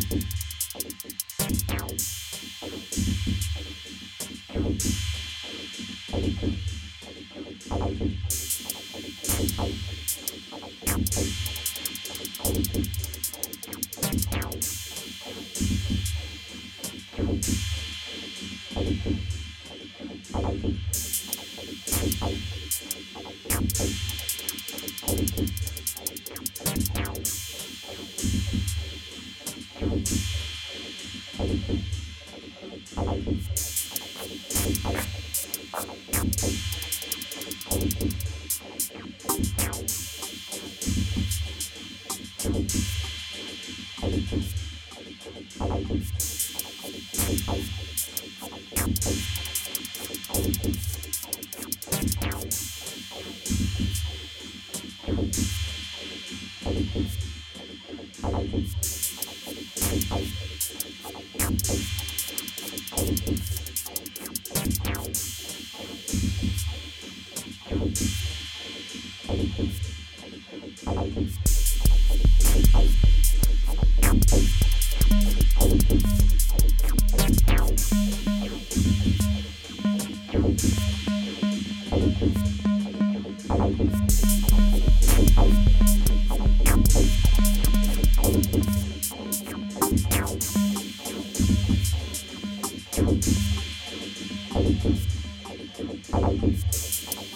Thank I like this. I like this. I like this.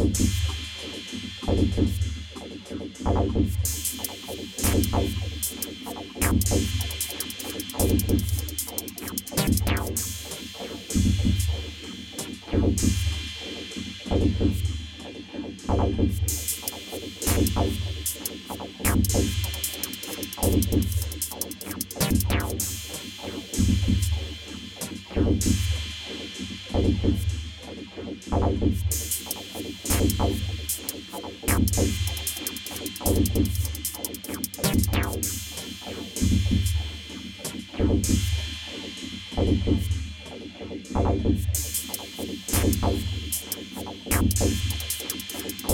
I'm gonna go to the next one.